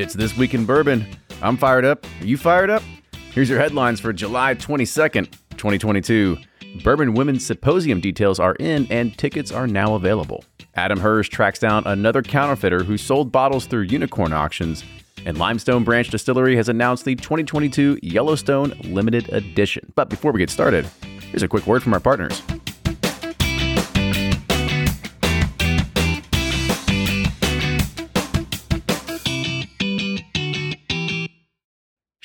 It's This Week in Bourbon. I'm fired up. Are you fired up? Here's your headlines for July 22nd, 2022. Bourbon Women's Symposium details are in and tickets are now available. Adam Herz tracks down another counterfeiter who sold bottles through unicorn auctions. And Limestone Branch Distillery has announced the 2022 Yellowstone Limited Edition. But before we get started, here's a quick word from our partners.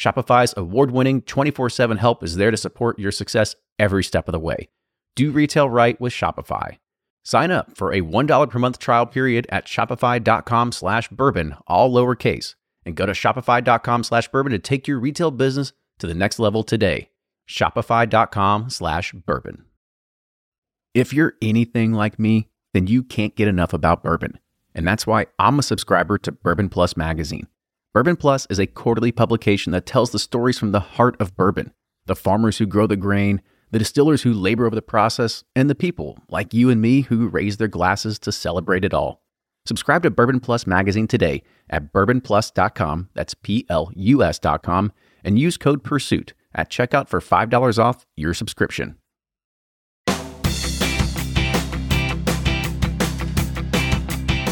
Shopify's award winning 24 7 help is there to support your success every step of the way. Do retail right with Shopify. Sign up for a $1 per month trial period at shopify.com slash bourbon, all lowercase, and go to shopify.com slash bourbon to take your retail business to the next level today. Shopify.com slash bourbon. If you're anything like me, then you can't get enough about bourbon. And that's why I'm a subscriber to Bourbon Plus magazine. Bourbon Plus is a quarterly publication that tells the stories from the heart of bourbon the farmers who grow the grain, the distillers who labor over the process, and the people like you and me who raise their glasses to celebrate it all. Subscribe to Bourbon Plus magazine today at bourbonplus.com, that's P L U S.com, and use code PURSUIT at checkout for $5 off your subscription.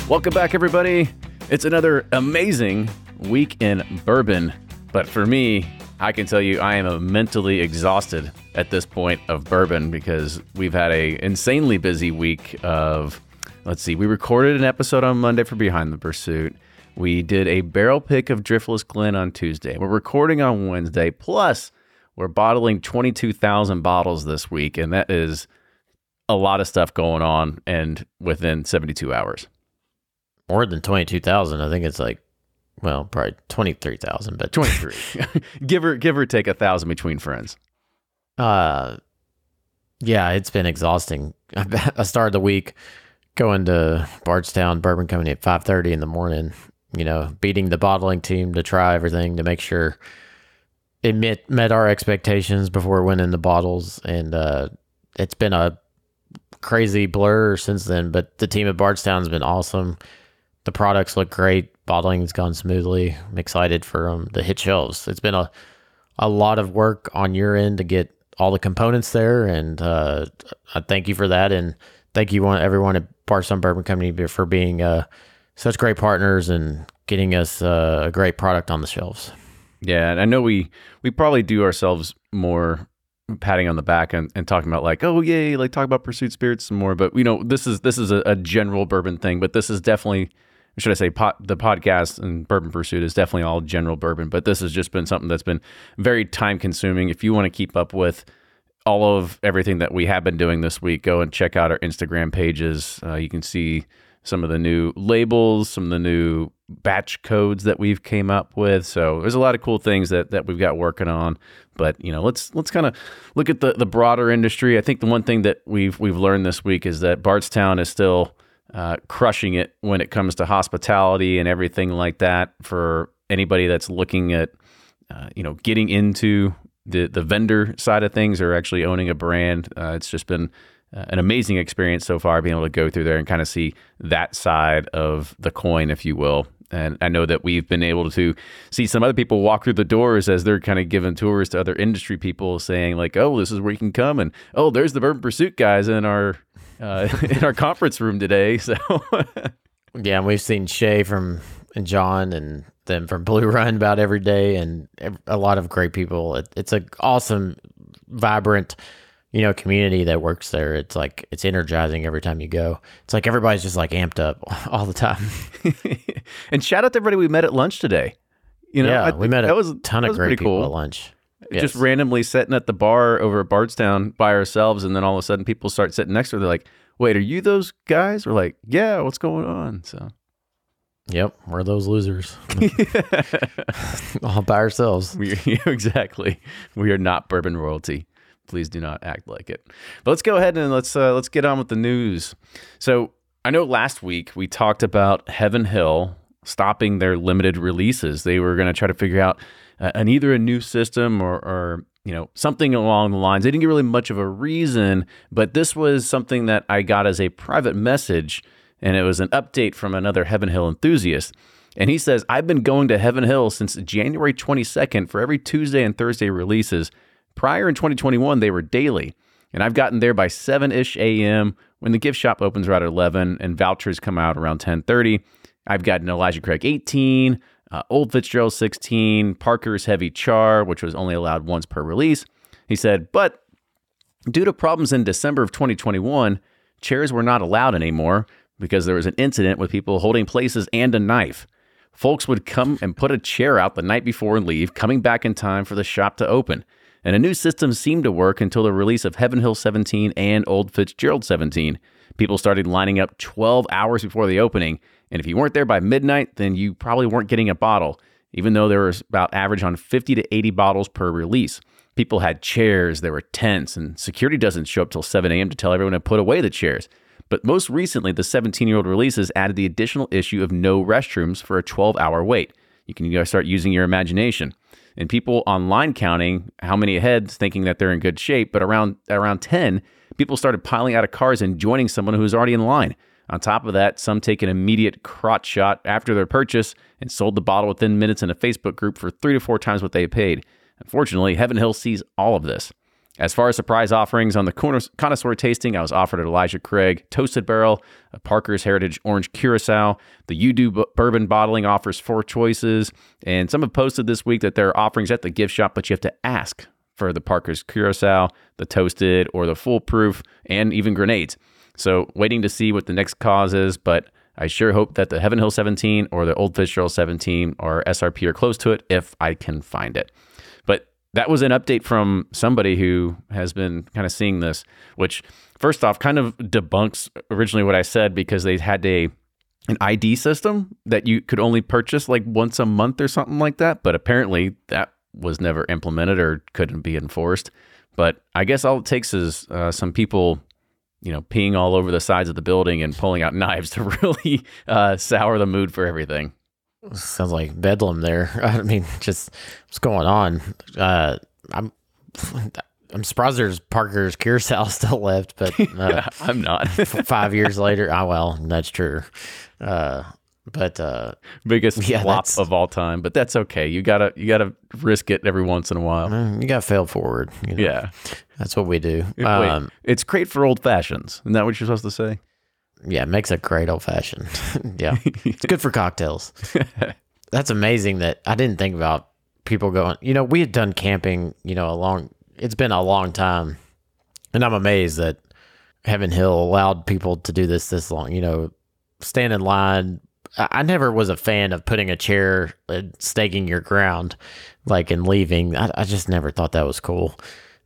Welcome back, everybody. It's another amazing week in bourbon, but for me, I can tell you I am mentally exhausted at this point of bourbon because we've had a insanely busy week of let's see, we recorded an episode on Monday for Behind the Pursuit. We did a barrel pick of Driftless Glen on Tuesday. We're recording on Wednesday. Plus, we're bottling 22,000 bottles this week, and that is a lot of stuff going on and within 72 hours. More than 22,000. I think it's like well, probably twenty three thousand, but twenty three. give or give or take a thousand between friends. Uh, yeah, it's been exhausting. I started the week going to Bardstown Bourbon Company at five thirty in the morning. You know, beating the bottling team to try everything to make sure it met met our expectations before winning the bottles, and uh, it's been a crazy blur since then. But the team at Bardstown's been awesome. The products look great bottling's gone smoothly. I'm excited for um, the hit shelves. It's been a a lot of work on your end to get all the components there, and uh, I thank you for that. And thank you everyone at Bardstown Bourbon Company for being uh, such great partners and getting us uh, a great product on the shelves. Yeah, and I know we we probably do ourselves more patting on the back and, and talking about like oh yay like talk about pursuit spirits some more but you know this is this is a, a general bourbon thing but this is definitely should I say, the podcast and Bourbon Pursuit is definitely all general bourbon, but this has just been something that's been very time consuming. If you want to keep up with all of everything that we have been doing this week, go and check out our Instagram pages. Uh, you can see some of the new labels, some of the new batch codes that we've came up with. So there's a lot of cool things that that we've got working on. But you know, let's let's kind of look at the the broader industry. I think the one thing that we've we've learned this week is that Bardstown is still uh, crushing it when it comes to hospitality and everything like that for anybody that's looking at uh, you know getting into the the vendor side of things or actually owning a brand. Uh, it's just been uh, an amazing experience so far being able to go through there and kind of see that side of the coin, if you will. And I know that we've been able to see some other people walk through the doors as they're kind of giving tours to other industry people, saying like, "Oh, this is where you can come," and "Oh, there's the Bourbon Pursuit guys in our uh, in our conference room today. So yeah, we've seen Shay from and John and them from Blue Run about every day, and a lot of great people. It, it's a awesome, vibrant, you know community that works there. It's like it's energizing every time you go. It's like everybody's just like amped up all the time. and shout out to everybody we met at lunch today. You know, yeah, I we met a that was ton that of was great people cool. at lunch. Just randomly sitting at the bar over at Bardstown by ourselves, and then all of a sudden people start sitting next to her. They're like, "Wait, are you those guys?" We're like, "Yeah, what's going on?" So Yep, we're those losers all by ourselves. we exactly we are not bourbon royalty. Please do not act like it. But let's go ahead and let's uh, let's get on with the news. So I know last week we talked about Heaven Hill stopping their limited releases. They were going to try to figure out uh, an either a new system or, or you know something along the lines. They didn't give really much of a reason, but this was something that I got as a private message, and it was an update from another Heaven Hill enthusiast. And he says, I've been going to Heaven Hill since January 22nd for every Tuesday and Thursday releases. Prior in 2021, they were daily. And I've gotten there by 7 ish a.m. when the gift shop opens around 11 and vouchers come out around 10:30. I've gotten Elijah Craig 18, uh, Old Fitzgerald 16, Parker's Heavy Char, which was only allowed once per release. He said, but Due to problems in December of 2021, chairs were not allowed anymore because there was an incident with people holding places and a knife. Folks would come and put a chair out the night before and leave, coming back in time for the shop to open. And a new system seemed to work until the release of Heaven Hill 17 and Old Fitzgerald 17. People started lining up 12 hours before the opening, and if you weren't there by midnight, then you probably weren't getting a bottle, even though there was about average on 50 to 80 bottles per release. People had chairs, there were tents, and security doesn't show up till 7 a.m. to tell everyone to put away the chairs. But most recently, the 17 year old releases added the additional issue of no restrooms for a 12 hour wait. You can start using your imagination. And people online counting how many heads thinking that they're in good shape, but around around 10, people started piling out of cars and joining someone who was already in line. On top of that, some take an immediate crotch shot after their purchase and sold the bottle within minutes in a Facebook group for three to four times what they paid. Unfortunately, Heaven Hill sees all of this. As far as surprise offerings on the connoisseur tasting, I was offered an Elijah Craig Toasted Barrel, a Parker's Heritage Orange Curacao. The Udo Bourbon Bottling offers four choices. And some have posted this week that there are offerings at the gift shop, but you have to ask for the Parker's Curacao, the Toasted, or the Foolproof, and even grenades. So, waiting to see what the next cause is, but I sure hope that the Heaven Hill 17 or the Old Fitzgerald 17 or SRP are close to it if I can find it. But that was an update from somebody who has been kind of seeing this, which first off kind of debunks originally what I said because they had a an ID system that you could only purchase like once a month or something like that, but apparently that was never implemented or couldn't be enforced. But I guess all it takes is uh, some people, you know, peeing all over the sides of the building and pulling out knives to really uh, sour the mood for everything. Sounds like bedlam there. I mean, just what's going on? Uh, I'm I'm surprised there's Parker's Curacao still left, but uh, I'm not. five years later, oh well, that's true. Uh, but uh, biggest Yeah, flop of all time, but that's okay. You gotta you gotta risk it every once in a while. mm, you got to fail forward. You know? Yeah, that's what we do. Wait, Um, it's great for old fashions. Isn't that what you're supposed to say? yeah, it makes a great old fashioned. yeah, it's good for cocktails. That's amazing that I didn't think about people going. You know, we had done camping. You know, a long. It's been a long time, and I'm amazed that Heaven Hill allowed people to do this this long. You know, stand in line. I never was a fan of putting a chair and staking your ground, like and leaving. I, I just never thought that was cool.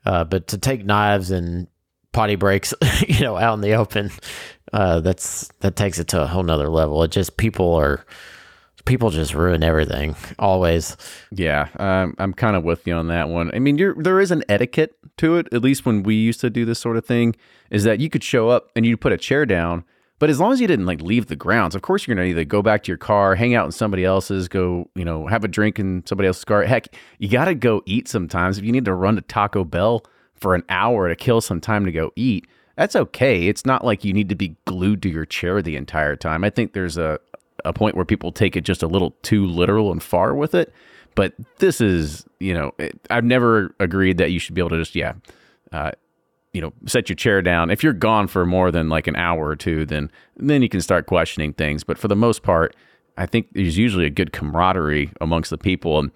Uh, but to take knives and potty breaks, you know, out in the open, uh, that's that takes it to a whole nother level. It just people are people just ruin everything always. Yeah, um, I'm kind of with you on that one. I mean, there is an etiquette to it. At least when we used to do this sort of thing, is that you could show up and you put a chair down, but as long as you didn't like leave the grounds, of course you're gonna either go back to your car, hang out in somebody else's, go you know have a drink in somebody else's car. Heck, you got to go eat sometimes. If you need to run to Taco Bell for an hour to kill some time to go eat, that's okay. It's not like you need to be glued to your chair the entire time. I think there's a a point where people take it just a little too literal and far with it. But this is, you know, it, I've never agreed that you should be able to just, yeah, uh, you know, set your chair down. If you're gone for more than like an hour or two, then then you can start questioning things. But for the most part, I think there's usually a good camaraderie amongst the people, and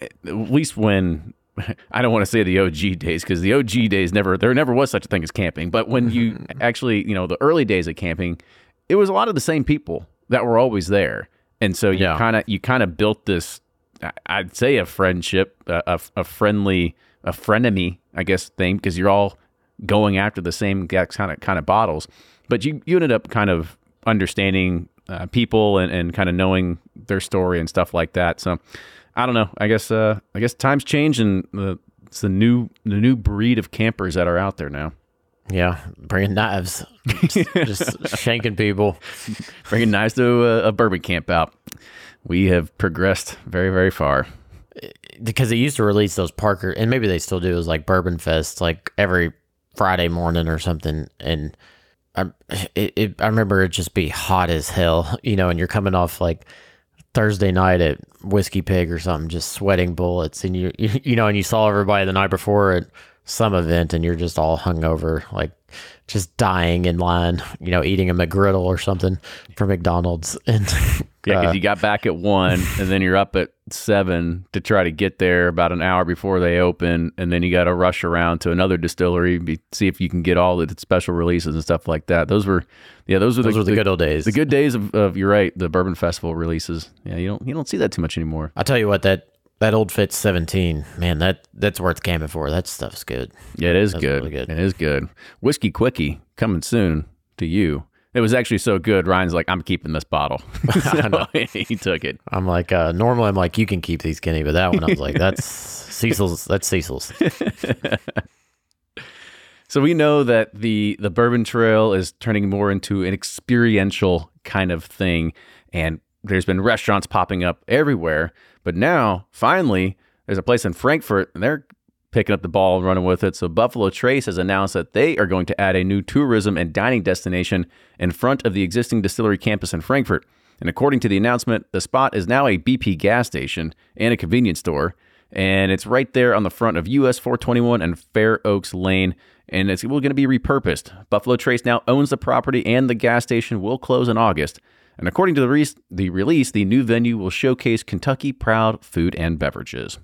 eh, at least when I don't want to say the OG days because the OG days never there never was such a thing as camping. But when you actually, you know, the early days of camping, it was a lot of the same people that were always there, and so you Yeah. kind of you kind of built this. I'd say a friendship, a, a, a friendly, a frenemy, I guess thing because you're all going after the same kind of kind of bottles. But you you ended up kind of understanding uh, people and, and kind of knowing their story and stuff like that. So I don't know. I guess uh, I guess times change and the it's the new the new breed of campers that are out there now. Yeah, bringing knives, just, just shanking people. Bringing knives to a, a bourbon camp out. We have progressed very very far. because they used to release those Parker, and maybe they still do. It was like Bourbon Fest, like every Friday morning or something. And I, it, it, I remember it just be hot as hell, you know. And you're coming off like Thursday night at Whiskey Pig or something, just sweating bullets, and you, you, you know, and you saw everybody the night before at some event, and you're just all hungover, like just dying in line, you know, eating a McGriddle or something from McDonald's, and Yeah, because uh, you got back at one, and then you're up at seven to try to get there about an hour before they open, and then you got to rush around to another distillery, be, see if you can get all the special releases and stuff like that. Those were, yeah, those were those the, were the good old days. the good days of, of you're right, the bourbon festival releases. Yeah, you don't you don't see that too much anymore. I'll tell you what that that old Fit 17, man, that that's worth camping for. That stuff's good. Yeah, it is That's good. really good. It is good. Whiskey Quickie coming soon to you. It was actually so good. Ryan's like, I'm keeping this bottle. so he took it. I'm like, uh, normally I'm like, you can keep these, Kenny, but that one I was like, that's Cecil's. That's Cecil's. So we know that the the Bourbon Trail is turning more into an experiential kind of thing, and there's been restaurants popping up everywhere. But now, finally, there's a place in Frankfort, and they're picking up the ball and running with it. So Buffalo Trace has announced that they are going to add a new tourism and dining destination in front of the existing distillery campus in Frankfort. And according to the announcement, the spot is now a BP gas station and a convenience store. And it's right there on the front of US 421 and Fair Oaks Lane. And it's going to be repurposed. Buffalo Trace now owns the property, and the gas station will close in August. And according to the, re- the release, the new venue will showcase Kentucky Proud food and beverages,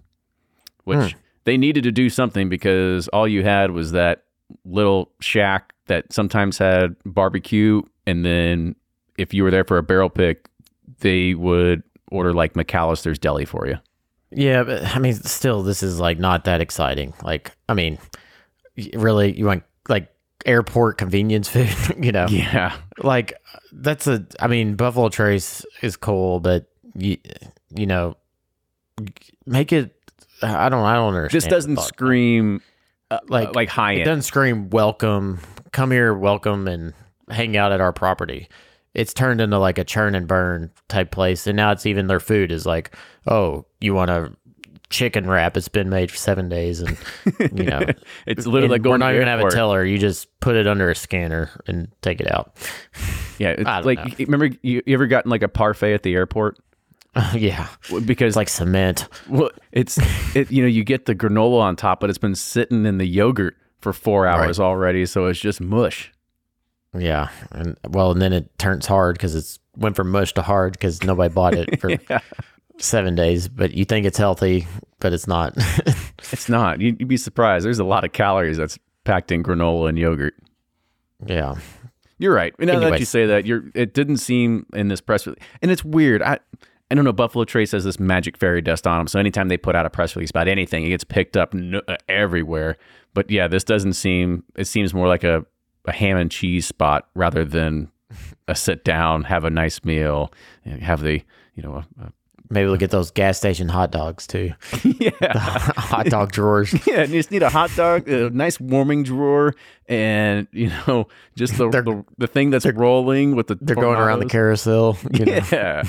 which hmm. they needed to do something because all you had was that little shack that sometimes had barbecue. And then if you were there for a barrel pick, they would order like McAllister's Deli for you. Yeah, but I mean, still, this is like not that exciting. Like, I mean, really, you want airport convenience food, you know? Yeah. Like, that's a, I mean, Buffalo Trace is cool, but you, you know, make it, I don't, I don't understand. This doesn't scream uh, Like- like high It end. doesn't scream welcome, come here, welcome, and hang out at our property. It's turned into like a churn and burn type place, and now it's even their food is like, oh, you want a chicken wrap? It's been made for seven days, and you know, It's literally like going we're not to even gonna have a teller. You just put it under a scanner and take it out. Yeah, it's like know. remember you, you ever gotten like a parfait at the airport yeah, because it's like cement. well, it's it you know you get the granola on top, but it's been sitting in the yogurt for four hours already, so it's just mush. Yeah, and well, and then it turns hard because it's went from mush to hard because nobody bought it for seven days. But you think it's healthy, but it's not. It's not. You'd, you'd be surprised. There's a lot of calories that's packed in granola and yogurt. yeah, You're right. Now that you say that, you're. It didn't seem in this press release, and it's weird. I. I don't know. Buffalo Trace has this magic fairy dust on them, so anytime they put out a press release about anything, it gets picked up no, uh, everywhere. But yeah, this doesn't seem. It seems more like a, a ham and cheese spot rather than a sit down, have a nice meal, have the you know a, a maybe we'll get those gas station hot dogs too. yeah. hot dog drawers. Yeah, you just need a hot dog, a nice warming drawer, and you know, just the the, the thing that's rolling with the They're going around the carousel. You know, Yeah,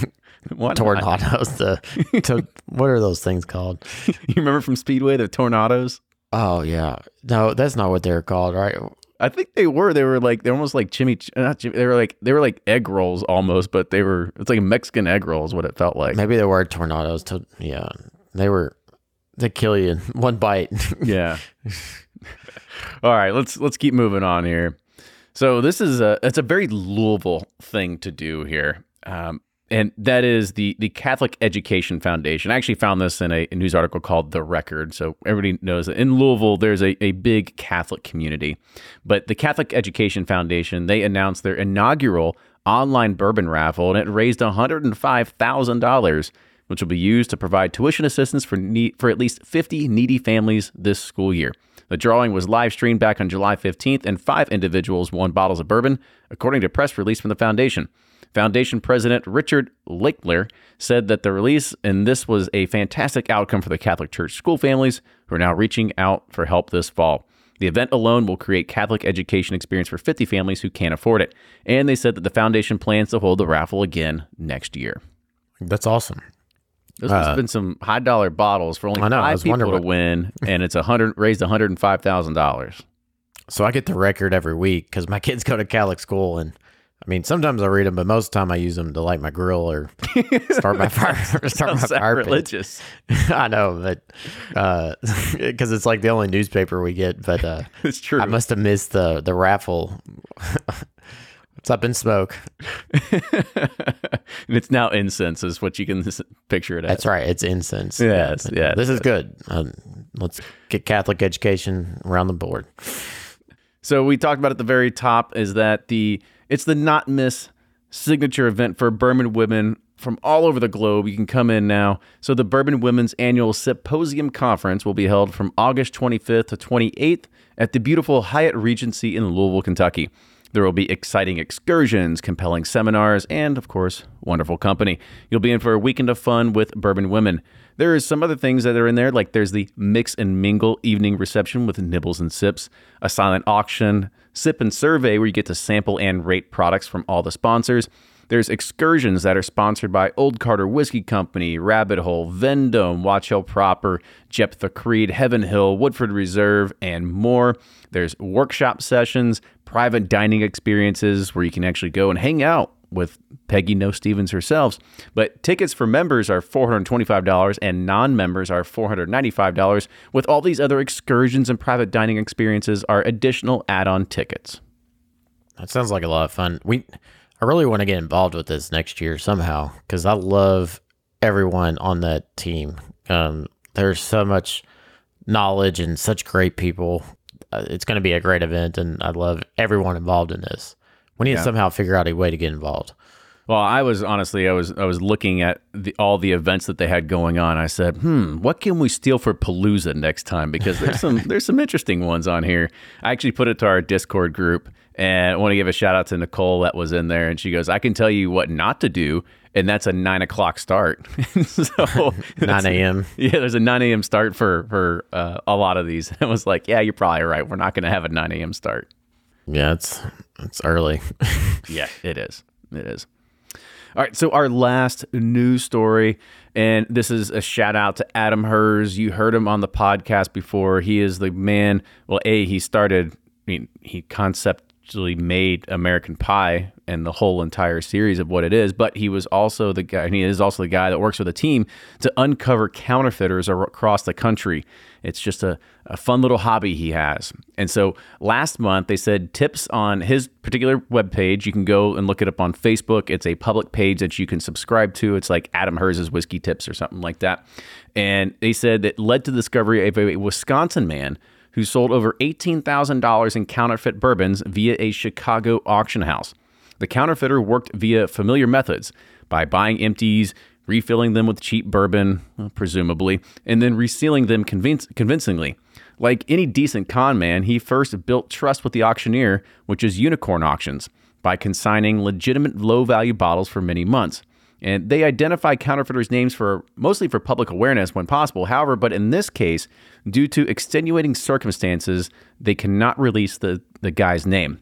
Why tornadoes. The to, what are those things called? You remember from Speedway the tornadoes? Oh yeah, no, that's not what they're called, right? I think they were. They were like they're almost like chimmy. Not chimmy, they were like they were like egg rolls almost, but they were. It's like a Mexican egg roll is what it felt like. Maybe they were tornadoes. To yeah, they were. They kill you in one bite. yeah. All right, let's let's keep moving on here. So this is a it's a very Louisville thing to do here. Um, and that is the the Catholic Education Foundation. I actually found this in a, news article called The Record. So everybody knows that in Louisville, there's a, a big Catholic community. But the Catholic Education Foundation, they announced their inaugural online bourbon raffle, and it raised $105,000, which will be used to provide tuition assistance for, for at least 50 needy families this school year. The drawing was live streamed back on July 15th, and five individuals won bottles of bourbon, according to press release from the foundation. Foundation President Richard Lechleiter said that the release and this was a fantastic outcome for the Catholic Church school families who are now reaching out for help this fall. The event alone will create Catholic education experience for 50 families who can't afford it. And they said that the foundation plans to hold the raffle again next year. That's awesome. This has uh, been some high dollar bottles for only know, five people to what... win, and it's a hundred raised one hundred and five thousand dollars. So I get the record every week because my kids go to Catholic school, and I mean sometimes I read them, but most of the time I use them to light my grill or start my fire. start my fire religious. I know, but because uh, it's like the only newspaper we get. But uh, it's true. I must have missed the the raffle. it's up in smoke? and it's now incense, is what you can picture it as. That's right. It's incense. Yes, yeah. This is good. Um, let's get Catholic education around the board. So we talked about at the very top is that the it's the not miss signature event for bourbon women from all over the globe. You can come in now. So the Bourbon Women's Annual Symposium Conference will be held from August 25th to 28th at the beautiful Hyatt Regency in Louisville, Kentucky. There will be exciting excursions, compelling seminars, and, of course, wonderful company. You'll be in for a weekend of fun with bourbon women. There is some other things that are in there, like there's the mix and mingle evening reception with nibbles and sips, a silent auction, sip and survey where you get to sample and rate products from all the sponsors. There's excursions that are sponsored by Old Carter Whiskey Company, Rabbit Hole, Vendome, Watch Hill Proper, Jeptha Creed, Heaven Hill, Woodford Reserve, and more. There's workshop sessions, private dining experiences where you can actually go and hang out with Peggy Noe Stevens herself. But tickets for members are $425 and non members are $495, with all these other excursions and private dining experiences are additional add on tickets. That sounds like a lot of fun. We I really want to get involved with this next year somehow because I love everyone on that team. Um, there's so much knowledge and such great people. Uh, it's going to be a great event, and I love everyone involved in this. We need yeah. to somehow figure out a way to get involved. Well, I was honestly, I was, I was looking at the, all the events that they had going on. I said, "Hmm, what can we steal for Palooza next time?" Because there's some, there's some interesting ones on here. I actually put it to our Discord group, and I want to give a shout out to Nicole that was in there, and she goes, "I can tell you what not to do." And that's a nine o'clock start. so nine a.m. Yeah, there's a nine a.m. start for for uh, a lot of these. I was like, yeah, you're probably right. We're not going to have a nine a.m. start. Yeah, it's it's early. yeah, it is. It is. All right, so our last news story, and this is a shout out to Adam Herz. You heard him on the podcast before. He is the man. Well, a he started. I mean, he conceptually made American Pie and the whole entire series of what it is. But he was also the guy, he is also the guy that works with a team to uncover counterfeiters across the country. It's just a, a fun little hobby he has. And so last month they said tips on his particular webpage. You can go and look it up on Facebook. It's a public page that you can subscribe to. It's like Adam Herz's Whiskey Tips or something like that. And they said that led to the discovery of a Wisconsin man who sold over $18,000 in counterfeit bourbons via a Chicago auction house. The counterfeiter worked via familiar methods by buying empties, refilling them with cheap bourbon, presumably, and then resealing them convinc- convincingly. Like any decent con man, he first built trust with the auctioneer, which is Unicorn Auctions, by consigning legitimate low value bottles for many months. And they identify counterfeiters' names for mostly for public awareness when possible. However, but in this case, due to extenuating circumstances, they cannot release the, the guy's name.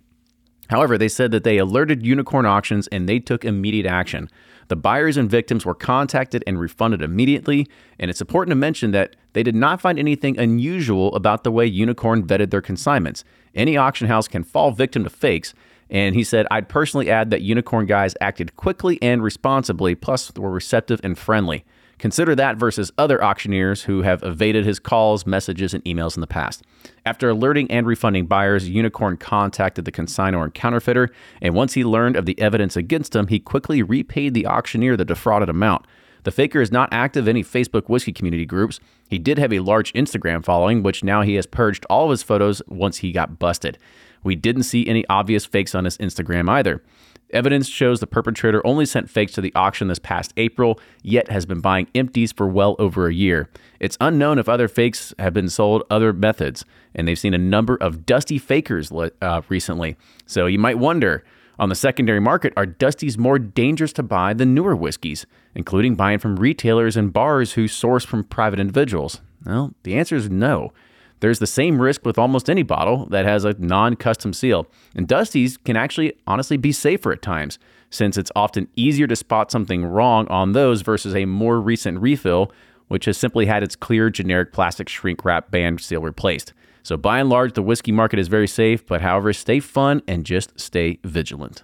However, they said that they alerted Unicorn Auctions and they took immediate action. The buyers and victims were contacted and refunded immediately, and it's important to mention that they did not find anything unusual about the way Unicorn vetted their consignments. Any auction house can fall victim to fakes, and he said, I'd personally add that Unicorn guys acted quickly and responsibly, plus were receptive and friendly. Consider that versus other auctioneers who have evaded his calls, messages, and emails in the past. After alerting and refunding buyers, Unicorn contacted the consignor and counterfeiter, and once he learned of the evidence against him, he quickly repaid the auctioneer the defrauded amount. The faker is not active in any Facebook whiskey community groups. He did have a large Instagram following, which now he has purged all of his photos once he got busted. We didn't see any obvious fakes on his Instagram either. Evidence shows the perpetrator only sent fakes to the auction this past April, yet has been buying empties for well over a year. It's unknown if other fakes have been sold other methods, and they've seen a number of dusty fakers uh, recently. So you might wonder on the secondary market, are Dusties more dangerous to buy than newer whiskeys, including buying from retailers and bars who source from private individuals? Well, the answer is no. There's the same risk with almost any bottle that has a non custom seal. And Dusties can actually honestly be safer at times, since it's often easier to spot something wrong on those versus a more recent refill, which has simply had its clear generic plastic shrink wrap band seal replaced. So by and large, the whiskey market is very safe, but however, stay fun and just stay vigilant.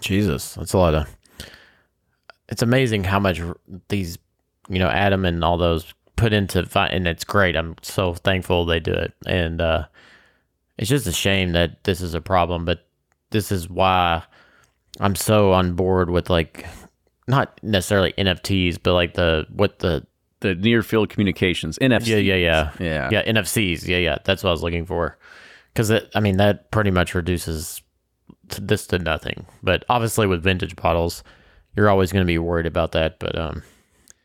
Jesus, that's a lot of. It's amazing how much these, you know, Adam and all those put into and it's great. I'm so thankful they do it, and uh, it's just a shame that this is a problem. But this is why I'm so on board with like not necessarily NFTs, but like the what the the near field communications NFC. Yeah, yeah, yeah, yeah, yeah. NFCs. Yeah, yeah. That's what I was looking for. Because I mean that pretty much reduces this to nothing. But obviously with vintage bottles, you're always going to be worried about that. But um,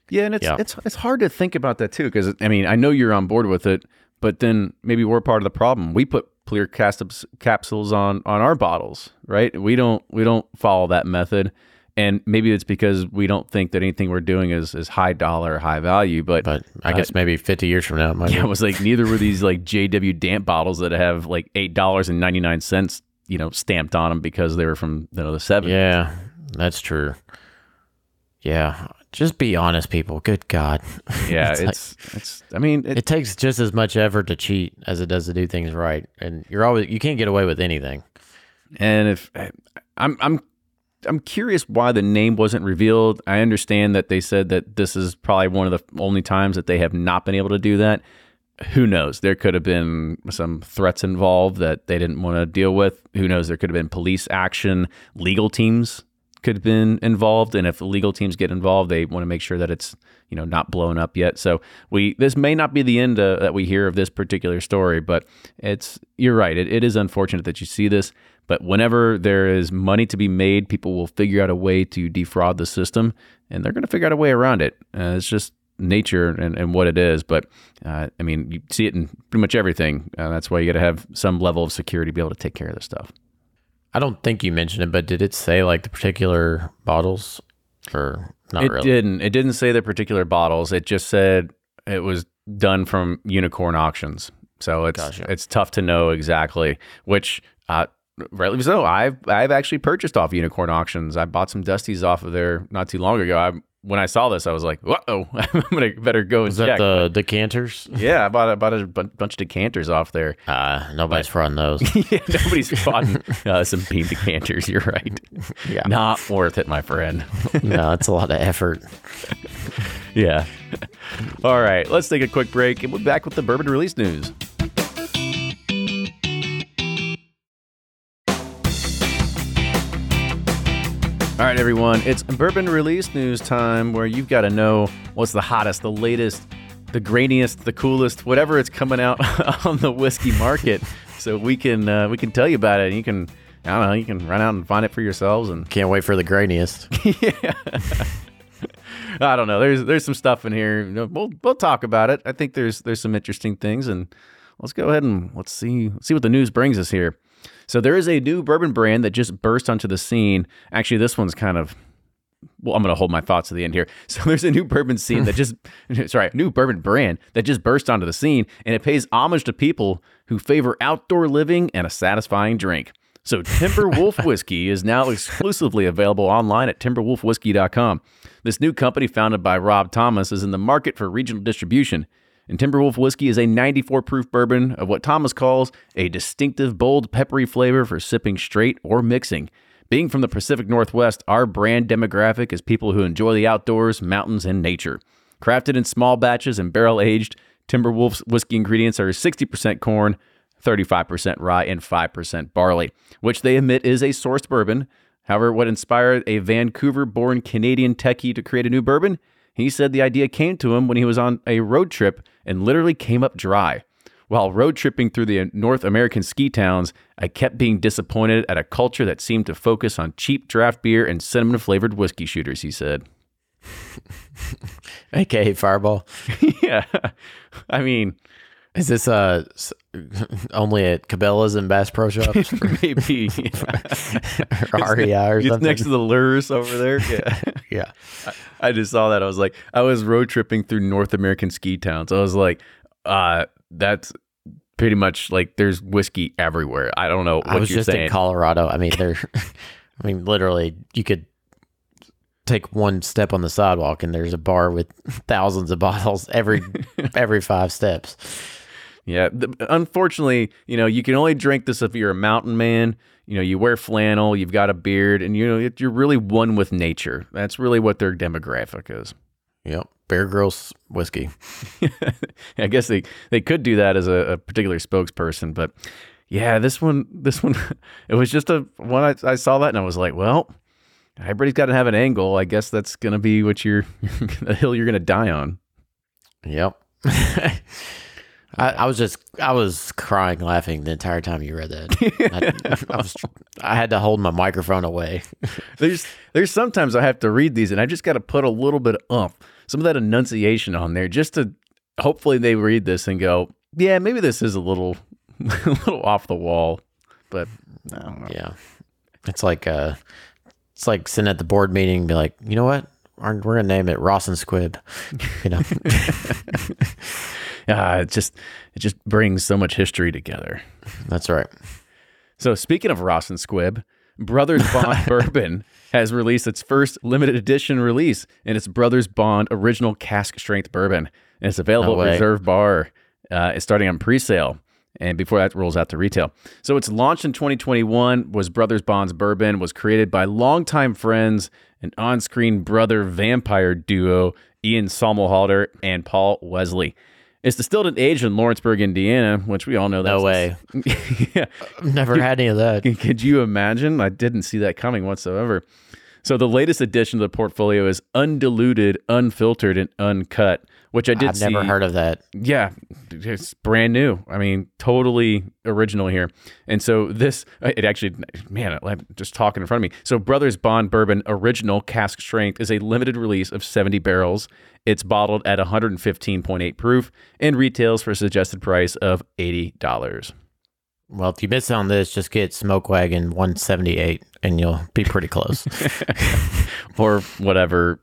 yeah, and it's yeah. it's it's hard to think about that too because I mean I know you're on board with it, but then maybe we're part of the problem. We put clear capsules on on our bottles, right? We don't we don't follow that method, and maybe it's because we don't think that anything we're doing is is high dollar, high value. But but I uh, guess maybe 50 years from now, it yeah, it was like neither were these like JW Dant bottles that have like eight dollars and ninety nine cents, you know, stamped on them because they were from you know the 70s. Yeah, that's true. Yeah, just be honest, people. Good God. Yeah, it's it's, like, it's, I mean, it, it, takes just as much effort to cheat as it does to do things right, and you're always you can't get away with anything. And if eh, I'm I'm I'm curious why the name wasn't revealed. I understand that they said that this is probably one of the only times that they have not been able to do that. Who knows? There could have been some threats involved that they didn't want to deal with. Who knows? There could have been police action, legal teams could have been involved, and if legal teams get involved, they want to make sure that it's you know not blown up yet. So we this may not be the end uh, that we hear of this particular story, but it's you're right. It, it is unfortunate that you see this, but whenever there is money to be made, people will figure out a way to defraud the system, and they're going to figure out a way around it. Uh, it's just nature and, and what it is. But uh, I mean, you see it in pretty much everything. Uh, that's why you got to have some level of security to be able to take care of this stuff. I don't think you mentioned it, but did it say like the particular bottles or not it really? didn't. It didn't say the particular bottles. It just said it was done from unicorn auctions. So it's gotcha. it's tough to know exactly which uh, rightly so. I've I've actually purchased off unicorn auctions. I bought some dusties off of there not too long ago. I when I saw this, I was like, "Whoa, oh! I'm gonna better go and Is that the decanters? Yeah, I bought, I bought a bunch of decanters off there. Uh, nobody's frauding those. yeah, nobody's frauding uh, some Beam decanters. You're right. Yeah, not worth it, my friend. no, it's a lot of effort. yeah. All right, let's take a quick break, and we'll be back with the bourbon release news. All right, everyone, it's bourbon release news time where you've got to know what's the hottest, the latest, the grainiest, the coolest, whatever it's coming out on the whiskey market, so we can uh, we can tell you about it. And you can I don't know, you can run out and find it for yourselves. And can't wait for the grainiest. yeah. I don't know. There's there's some stuff in here. We'll we'll talk about it. I think there's there's some interesting things, and let's go ahead and let's see see what the news brings us here. So there is a new bourbon brand that just burst onto the scene. Actually, this one's kind of well, I'm going to hold my thoughts to the end here. So there's a new bourbon scene that just, sorry, new bourbon brand that just burst onto the scene, and it pays homage to people who favor outdoor living and a satisfying drink. So Timber Wolf Whiskey is now exclusively available online at timberwolfwhiskey.com. This new company, founded by Rob Thomas, is in the market for regional distribution. And Timberwolf whiskey is a 94 proof bourbon of what Thomas calls a distinctive, bold, peppery flavor for sipping straight or mixing. Being from the Pacific Northwest, our brand demographic is people who enjoy the outdoors, mountains, and nature. Crafted in small batches and barrel aged, Timberwolf's whiskey ingredients are 60% corn, 35% rye, and 5% barley, which they admit is a sourced bourbon. However, what inspired a Vancouver born Canadian techie to create a new bourbon? He said the idea came to him when he was on a road trip and literally came up dry. While road tripping through the North American ski towns, I kept being disappointed at a culture that seemed to focus on cheap draft beer and cinnamon flavored whiskey shooters, he said. okay, Fireball. yeah. I mean, Is this uh only at Cabela's and Bass Pro Shops maybe. or REI or it's something? next to the lures over there. Yeah. yeah. I just saw that. I was like, I was road tripping through North American ski towns. I was like, uh, that's pretty much like there's whiskey everywhere. I don't know what I was you're just saying. in Colorado. I mean, there. I mean, literally, you could take one step on the sidewalk, and there's a bar with thousands of bottles every every five steps. Yeah. unfortunately, you know, you can only drink this if you're a mountain man. You know, you wear flannel, you've got a beard, and you know you're really one with nature. That's really what their demographic is. Yep, Bear Grylls whiskey. I guess they they could do that as a, a particular spokesperson, but yeah, this one this one it was just a one I, I saw that and I was like, well, everybody's got to have an angle. I guess that's gonna be what you're the hill you're gonna die on. Yep. I, I was just I was crying laughing the entire time you read that. I, I was I had to hold my microphone away. There's there's sometimes I have to read these and I just got to put a little bit of umph, some of that enunciation on there, just to hopefully they read this and go, yeah, maybe this is a little a little off the wall, but I don't know. Yeah. It's like uh it's like sitting at the board meeting and be like, you know what? We're we're gonna name it Ross and Squib. You know. Uh, it just it just brings so much history together. That's right. So speaking of Ross and Squibb, Brothers Bond Bourbon has released its first limited edition release, and it's Brothers Bond Original Cask Strength Bourbon, and it's available No at. Reserve Bar. Uh, it's starting on pre-sale, and before that rolls out to retail. So it's launched in 2021. Was Brothers Bond's bourbon was created by longtime friends and on-screen brother vampire duo Ian Somerhalder and Paul Wesley. It's distilled and aged in Lawrenceburg, Indiana, which we all know that's No way. yeah. I've never had any of that. Could you imagine? I didn't see that coming whatsoever. So the latest addition to the portfolio is undiluted, unfiltered, and uncut, which I did I've see. never heard of that. Yeah, it's brand new. I mean, totally original here. And so this, uh, it actually, man, I'm just talking in front of me. So Brothers Bond Bourbon Original Cask Strength is a limited release of 70 barrels. It's bottled at 115.8 proof and retails for a suggested price of $80. Well, if you miss on this, just get Smoke Wagon 178 and you'll be pretty close. or whatever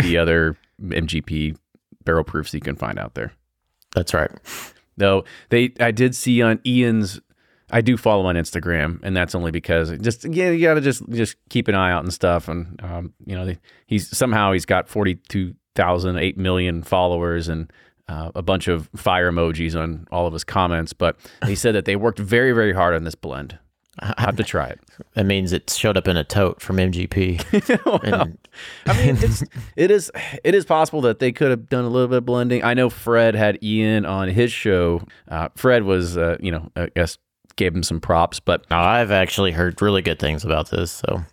the other MGP barrel proofs you can find out there. That's right. Though they, I did see on Ian's. I do follow on Instagram, and that's only because just yeah, you got to just just keep an eye out and stuff. And um, you know, they, he's somehow he's got forty two thousand eight million followers and uh, a bunch of fire emojis on all of his comments. But he said that they worked very very hard on this blend. I have to try it. That means it showed up in a tote from MGP. and I mean, it's it is it is possible that they could have done a little bit of blending. I know Fred had Ian on his show. Uh, Fred was, uh, you know, I guess gave him some props, but I've actually heard really good things about this, so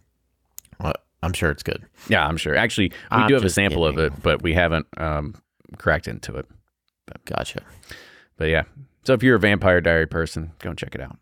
well, I'm sure it's good. yeah, I'm sure. Actually, we I'm do have a sample of it, but we haven't um, cracked into it. Gotcha. But yeah, so if you're a Vampire Diary person, go and check it out.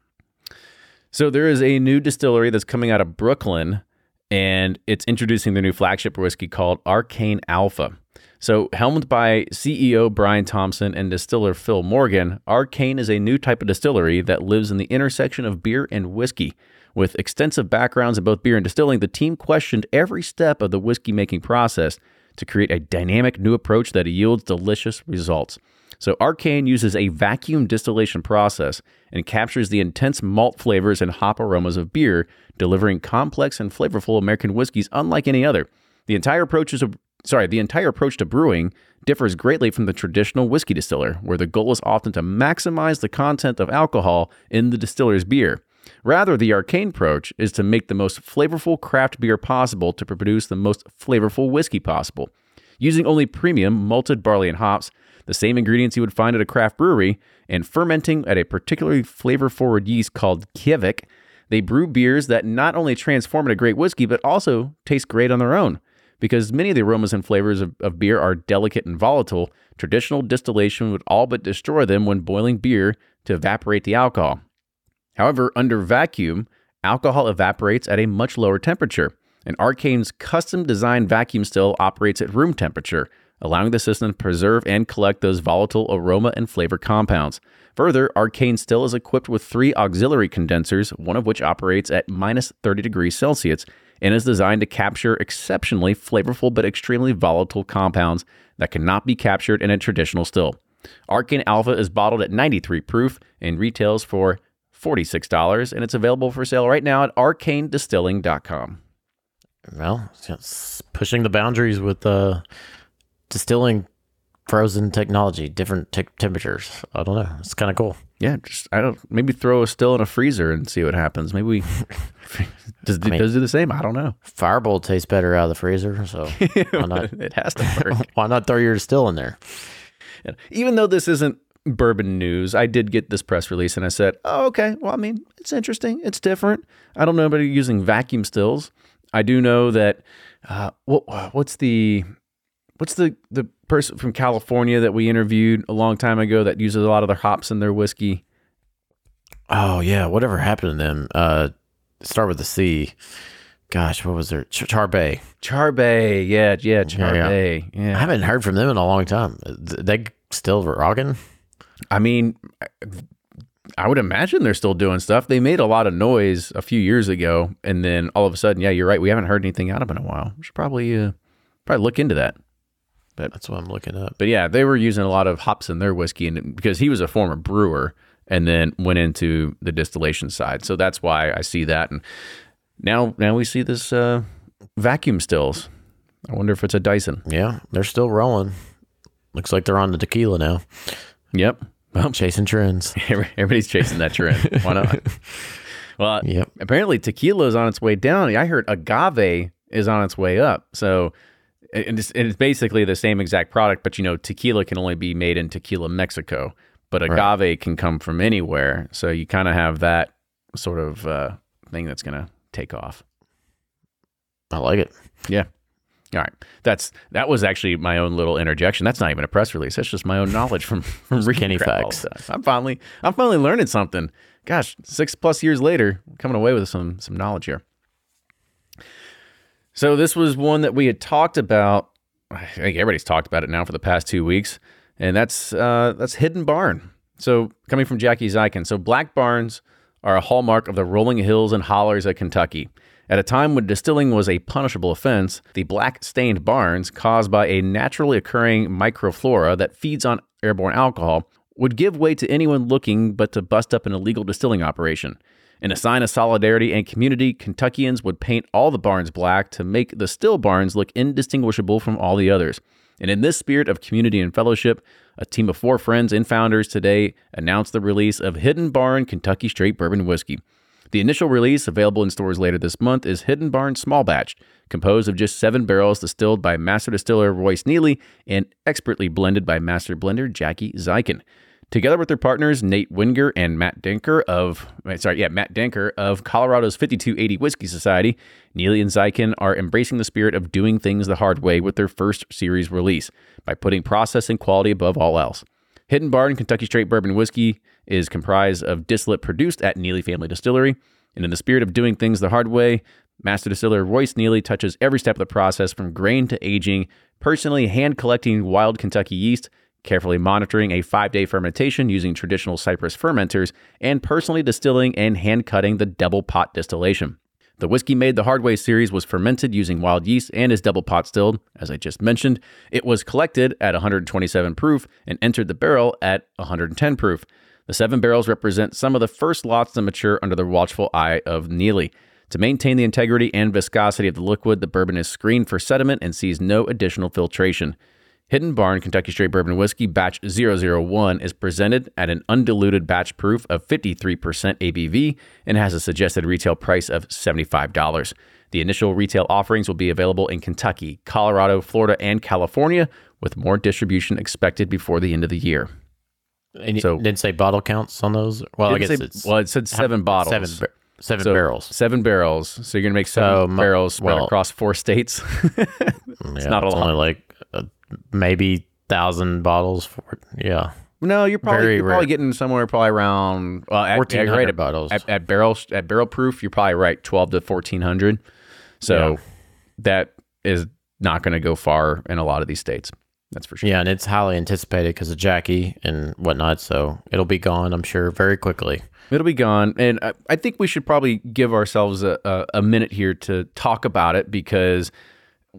So there is a new distillery that's coming out of Brooklyn, and it's introducing their new flagship whiskey called Arcane Alpha. So, helmed by CEO Brian Thompson and distiller Phil Morgan, Arcane is a new type of distillery that lives in the intersection of beer and whiskey. With extensive backgrounds in both beer and distilling, the team questioned every step of the whiskey making process to create a dynamic new approach that yields delicious results. So, Arcane uses a vacuum distillation process and captures the intense malt flavors and hop aromas of beer, delivering complex and flavorful American whiskeys unlike any other. The entire approach is a sorry, the entire approach to brewing differs greatly from the traditional whiskey distiller, where the goal is often to maximize the content of alcohol in the distiller's beer. Rather, the arcane approach is to make the most flavorful craft beer possible to produce the most flavorful whiskey possible. Using only premium malted barley and hops, the same ingredients you would find at a craft brewery, and fermenting at a particularly flavor forward yeast called Kveik, they brew beers that not only transform into great whiskey, but also taste great on their own. Because many of the aromas and flavors of, of beer are delicate and volatile, traditional distillation would all but destroy them when boiling beer to evaporate the alcohol. However, under vacuum, alcohol evaporates at a much lower temperature, and Arcane's custom designed vacuum still operates at room temperature, allowing the system to preserve and collect those volatile aroma and flavor compounds. Further, Arcane still is equipped with three auxiliary condensers, one of which operates at minus 30 degrees Celsius and is designed to capture exceptionally flavorful but extremely volatile compounds that cannot be captured in a traditional still. Arcane Alpha is bottled at 93 proof and retails for $46, and it's available for sale right now at arcanedistilling.com. Well, pushing the boundaries with uh, distilling frozen technology, different te- temperatures. I don't know. It's kind of cool. Yeah, just I don't maybe throw a still in a freezer and see what happens. Maybe we does, I mean, does do the same? I don't know. Fireball tastes better out of the freezer, so why not? it has to work. why not throw your still in there? Yeah. Even though this isn't bourbon news, I did get this press release and I said, "Oh, okay. Well, I mean, it's interesting. It's different. I don't know anybody using vacuum stills. I do know that uh, what what's the what's the the person from California that we interviewed a long time ago that uses a lot of their hops in their whiskey? Oh yeah, whatever happened to them? Uh, start with the C. Gosh, what was their Ch- Charbay? Charbay, yeah, yeah, Charbay. Yeah, yeah. I haven't heard from them in a long time. They still rocking? I mean, I would imagine they're still doing stuff. They made a lot of noise a few years ago, and then all of a sudden, yeah, you're right. We haven't heard anything out of them in a while. We should probably uh, probably look into that. But that's what I'm looking up. But yeah, they were using a lot of hops in their whiskey, and because he was a former brewer, and then went into the distillation side, so that's why I see that. And now, now we see this uh, vacuum stills. I wonder if it's a Dyson. Yeah, they're still rolling. Looks like they're on the tequila now. Yep. Well, chasing trends. Everybody's chasing that trend. Why not? Well, yep. apparently tequila is on its way down. I heard agave is on its way up. So and it's, it's, basically the same exact product, but you know, tequila can only be made in Tequila, Mexico, but agave right. can come from anywhere. So you kind of have that sort of uh, thing that's going to take off. I like it. Yeah. All right. That's that was actually my own little interjection. That's not even a press release. That's just my own knowledge from from reading facts. I'm finally I'm finally learning something. Gosh, six plus years later, coming away with some some knowledge here. So this was one that we had talked about. I think everybody's talked about it now for the past two weeks, and that's uh, that's Hidden Barn. So coming from Jackie Zykan, so black barns are a hallmark of the rolling hills and hollers of Kentucky. At a time when distilling was a punishable offense, the black stained barns, caused by a naturally occurring microflora that feeds on airborne alcohol, would give way to anyone looking but to bust up an illegal distilling operation. In a sign of solidarity and community, Kentuckians would paint all the barns black to make the still barns look indistinguishable from all the others. And in this spirit of community and fellowship, a team of four friends and founders today announced the release of Hidden Barn Kentucky Straight Bourbon Whiskey. The initial release, available in stores later this month, is Hidden Barn Small Batch, composed of just seven barrels distilled by master distiller Royce Neely and expertly blended by master blender Jackie Zykan. Together with their partners Nate Winger and Matt Denker of sorry, yeah, Matt Denker of Colorado's 5280 Whiskey Society, Neely and Zykan are embracing the spirit of doing things the hard way with their first series release by putting process and quality above all else. Hidden Barn Kentucky Straight Bourbon Whiskey is comprised of distillate produced at Neely Family Distillery, and in the spirit of doing things the hard way, Master Distiller Royce Neely touches every step of the process from grain to aging, personally hand collecting wild Kentucky yeast carefully monitoring a five day fermentation using traditional Cypress fermenters, and personally distilling and hand cutting the double pot distillation. The Whiskey Made the Hard Way series was fermented using wild yeast and is double pot stilled, as I just mentioned. It was collected at 127 proof and entered the barrel at 110 proof. The seven barrels represent some of the first lots to mature under the watchful eye of Neely. To maintain the integrity and viscosity of the liquid, the bourbon is screened for sediment and sees no additional filtration. Hidden Barn Kentucky Straight Bourbon Whiskey Batch 001 is presented at an undiluted batch proof of 53% ABV and has a suggested retail price of $75. The initial retail offerings will be available in Kentucky, Colorado, Florida, and California, with more distribution expected before the end of the year. And So- didn't say bottle counts on those? Well, I guess say- it's well, it said seven bottles. seven, seven So, barrels. Seven barrels. So you're going to make seven So, barrels spread well- across four states. it's not a it's lot. Only like maybe thousand bottles for yeah. no, you're probably, Very you're probably getting somewhere probably around well, at, at, 1400 right, bottles. at, at barrel at barrel proof. You're probably right, twelve to fourteen hundred. So Yeah. that is not going to go far in a lot of these states. That's for sure. Yeah, and it's highly anticipated because of Jackie and whatnot. So it'll be gone, I'm sure, very quickly. It'll be gone. And I, I think we should probably give ourselves a, a, a minute here to talk about it because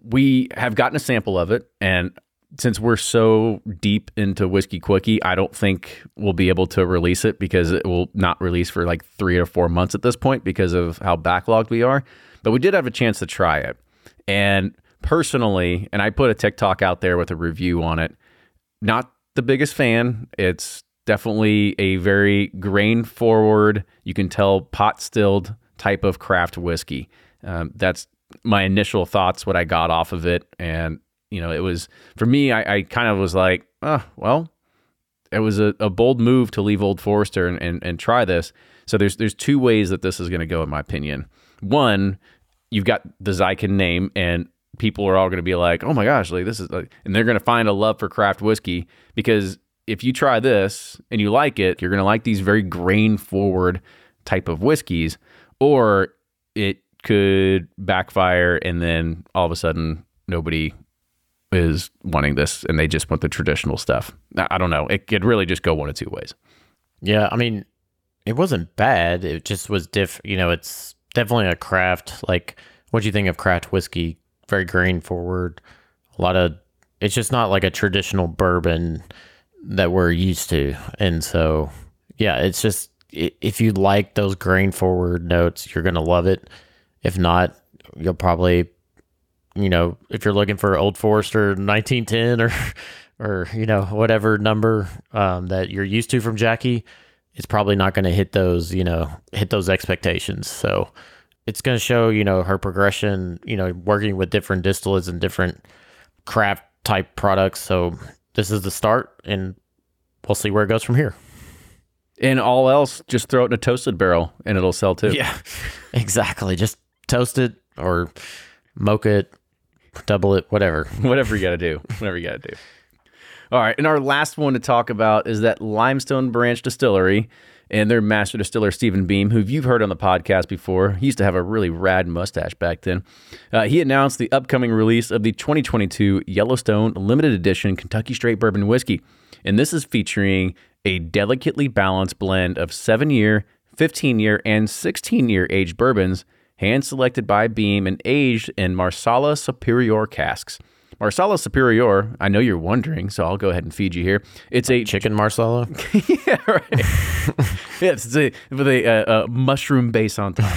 we have gotten a sample of it. And since we're so deep into Whiskey Quickie, I don't think we'll be able to release it because it will not release for like three or four months at this point because of how backlogged we are. But we did have a chance to try it. And personally, and I put a TikTok out there with a review on it, not the biggest fan. It's definitely a very grain forward, you can tell pot stilled type of craft whiskey. Um, that's my initial thoughts, what I got off of it. And, you know, it was for me, I, I kind of was like, oh, well, it was a, a bold move to leave Old Forester and, and, and try this. So there's there's two ways that this is going to go, in my opinion. One, you've got the Zykan name, and people are all going to be like, "Oh my gosh, like this is," like, and they're going to find a love for craft whiskey because if you try this and you like it, you're going to like these very grain forward type of whiskeys, or it could backfire, and then all of a sudden nobody is wanting this, and they just want the traditional stuff. I don't know. It could really just go one of two ways. Yeah, I mean, it wasn't bad. It just was diff. You know, it's definitely a craft. Like, what do you think of craft whiskey? Very grain forward. A lot of. It's just not like a traditional bourbon that we're used to, and so yeah, it's just if you like those grain forward notes, you're gonna love it. If not, you'll probably, you know, if you're looking for Old Forester 1910 or or you know whatever number um, that you're used to from Jackie, it's probably not going to hit those you know hit those expectations. So it's going to show you know her progression. You know, working with different distillates and different craft type products. So this is the start, and we'll see where it goes from here. And all else, just throw it in a toasted barrel, and it'll sell too. Yeah, exactly. Just toast it or mocha it, double it, whatever. whatever you got to do. Whatever you got to do. All right, and our last one to talk about is that Limestone Branch Distillery and their master distiller Stephen Beam, who you've heard on the podcast before. He used to have a really rad mustache back then. Uh, he announced the upcoming release of the 2022 Yellowstone Limited Edition Kentucky Straight Bourbon Whiskey, and this is featuring a delicately balanced blend of seven-year, 15-year, and 16-year aged bourbons, hand selected by Beam and aged in Marsala Superior casks. Marsala Superior, I know you're wondering, so I'll go ahead and feed you here. It's a Chicken Marsala. yeah, right. yeah, it's a, with a, uh, uh mushroom base on top.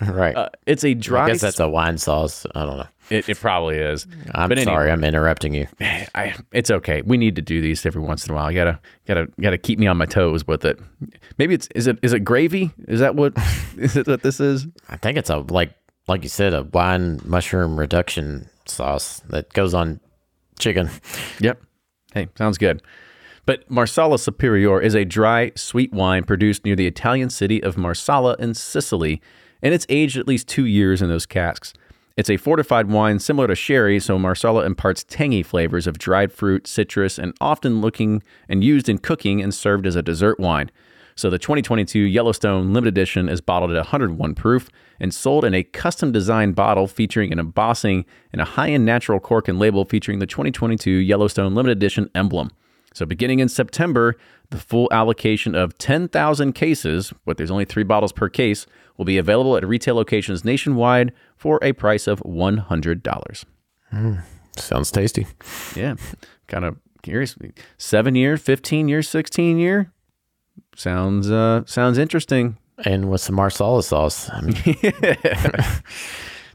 though. right. Uh, it's a dry. I guess that's a wine sauce. I don't know. it, it probably is. I'm But anyway. sorry, I'm interrupting you. I, it's okay. We need to do these every once in a while. You gotta gotta gotta keep me on my toes with it. Maybe it's is it is it gravy? Is that what is it what this is? I think it's a like like you said, a wine mushroom reduction sauce that goes on chicken. Yep. Hey, sounds good. But Marsala Superior is a dry, sweet wine produced near the Italian city of Marsala in Sicily, and it's aged at least two years in those casks. It's a fortified wine similar to sherry, so Marsala imparts tangy flavors of dried fruit, citrus, and often looking and used in cooking and served as a dessert wine. So the 2022 Yellowstone Limited Edition is bottled at 101 proof and sold in a custom designed bottle featuring an embossing and a high-end natural cork and label featuring the 2022 Yellowstone Limited Edition emblem. So beginning in September, the full allocation of 10,000 cases, but there's only 3 bottles per case, will be available at retail locations nationwide for a price of $100. Mm, sounds tasty. Yeah. kind of curious. 7 year, 15 year, 16 year. Sounds uh sounds interesting. And with some marsala sauce. I mean,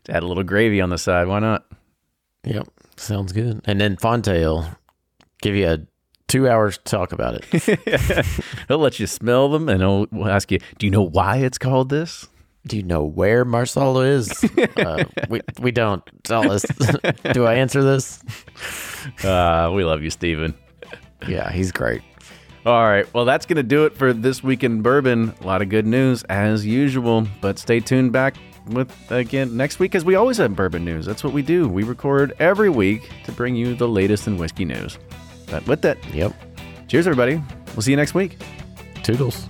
Add a little gravy on the side. Why not? yep. Sounds good. And then Fontaine, give you a two hours to talk about it. he'll let you smell them and he'll we'll ask you, Do you know why it's called this? Do you know where Marsala is? uh, we we don't tell us. Do I answer this? Uh, we love you, Steven. Yeah, he's great. All right. Well, that's going to do it for this week in bourbon. A lot of good news as usual, but stay tuned back with again next week as we always have bourbon news. That's what we do. We record every week to bring you the latest in whiskey news. But with that, Yep. cheers, everybody. We'll see you next week. Toodles.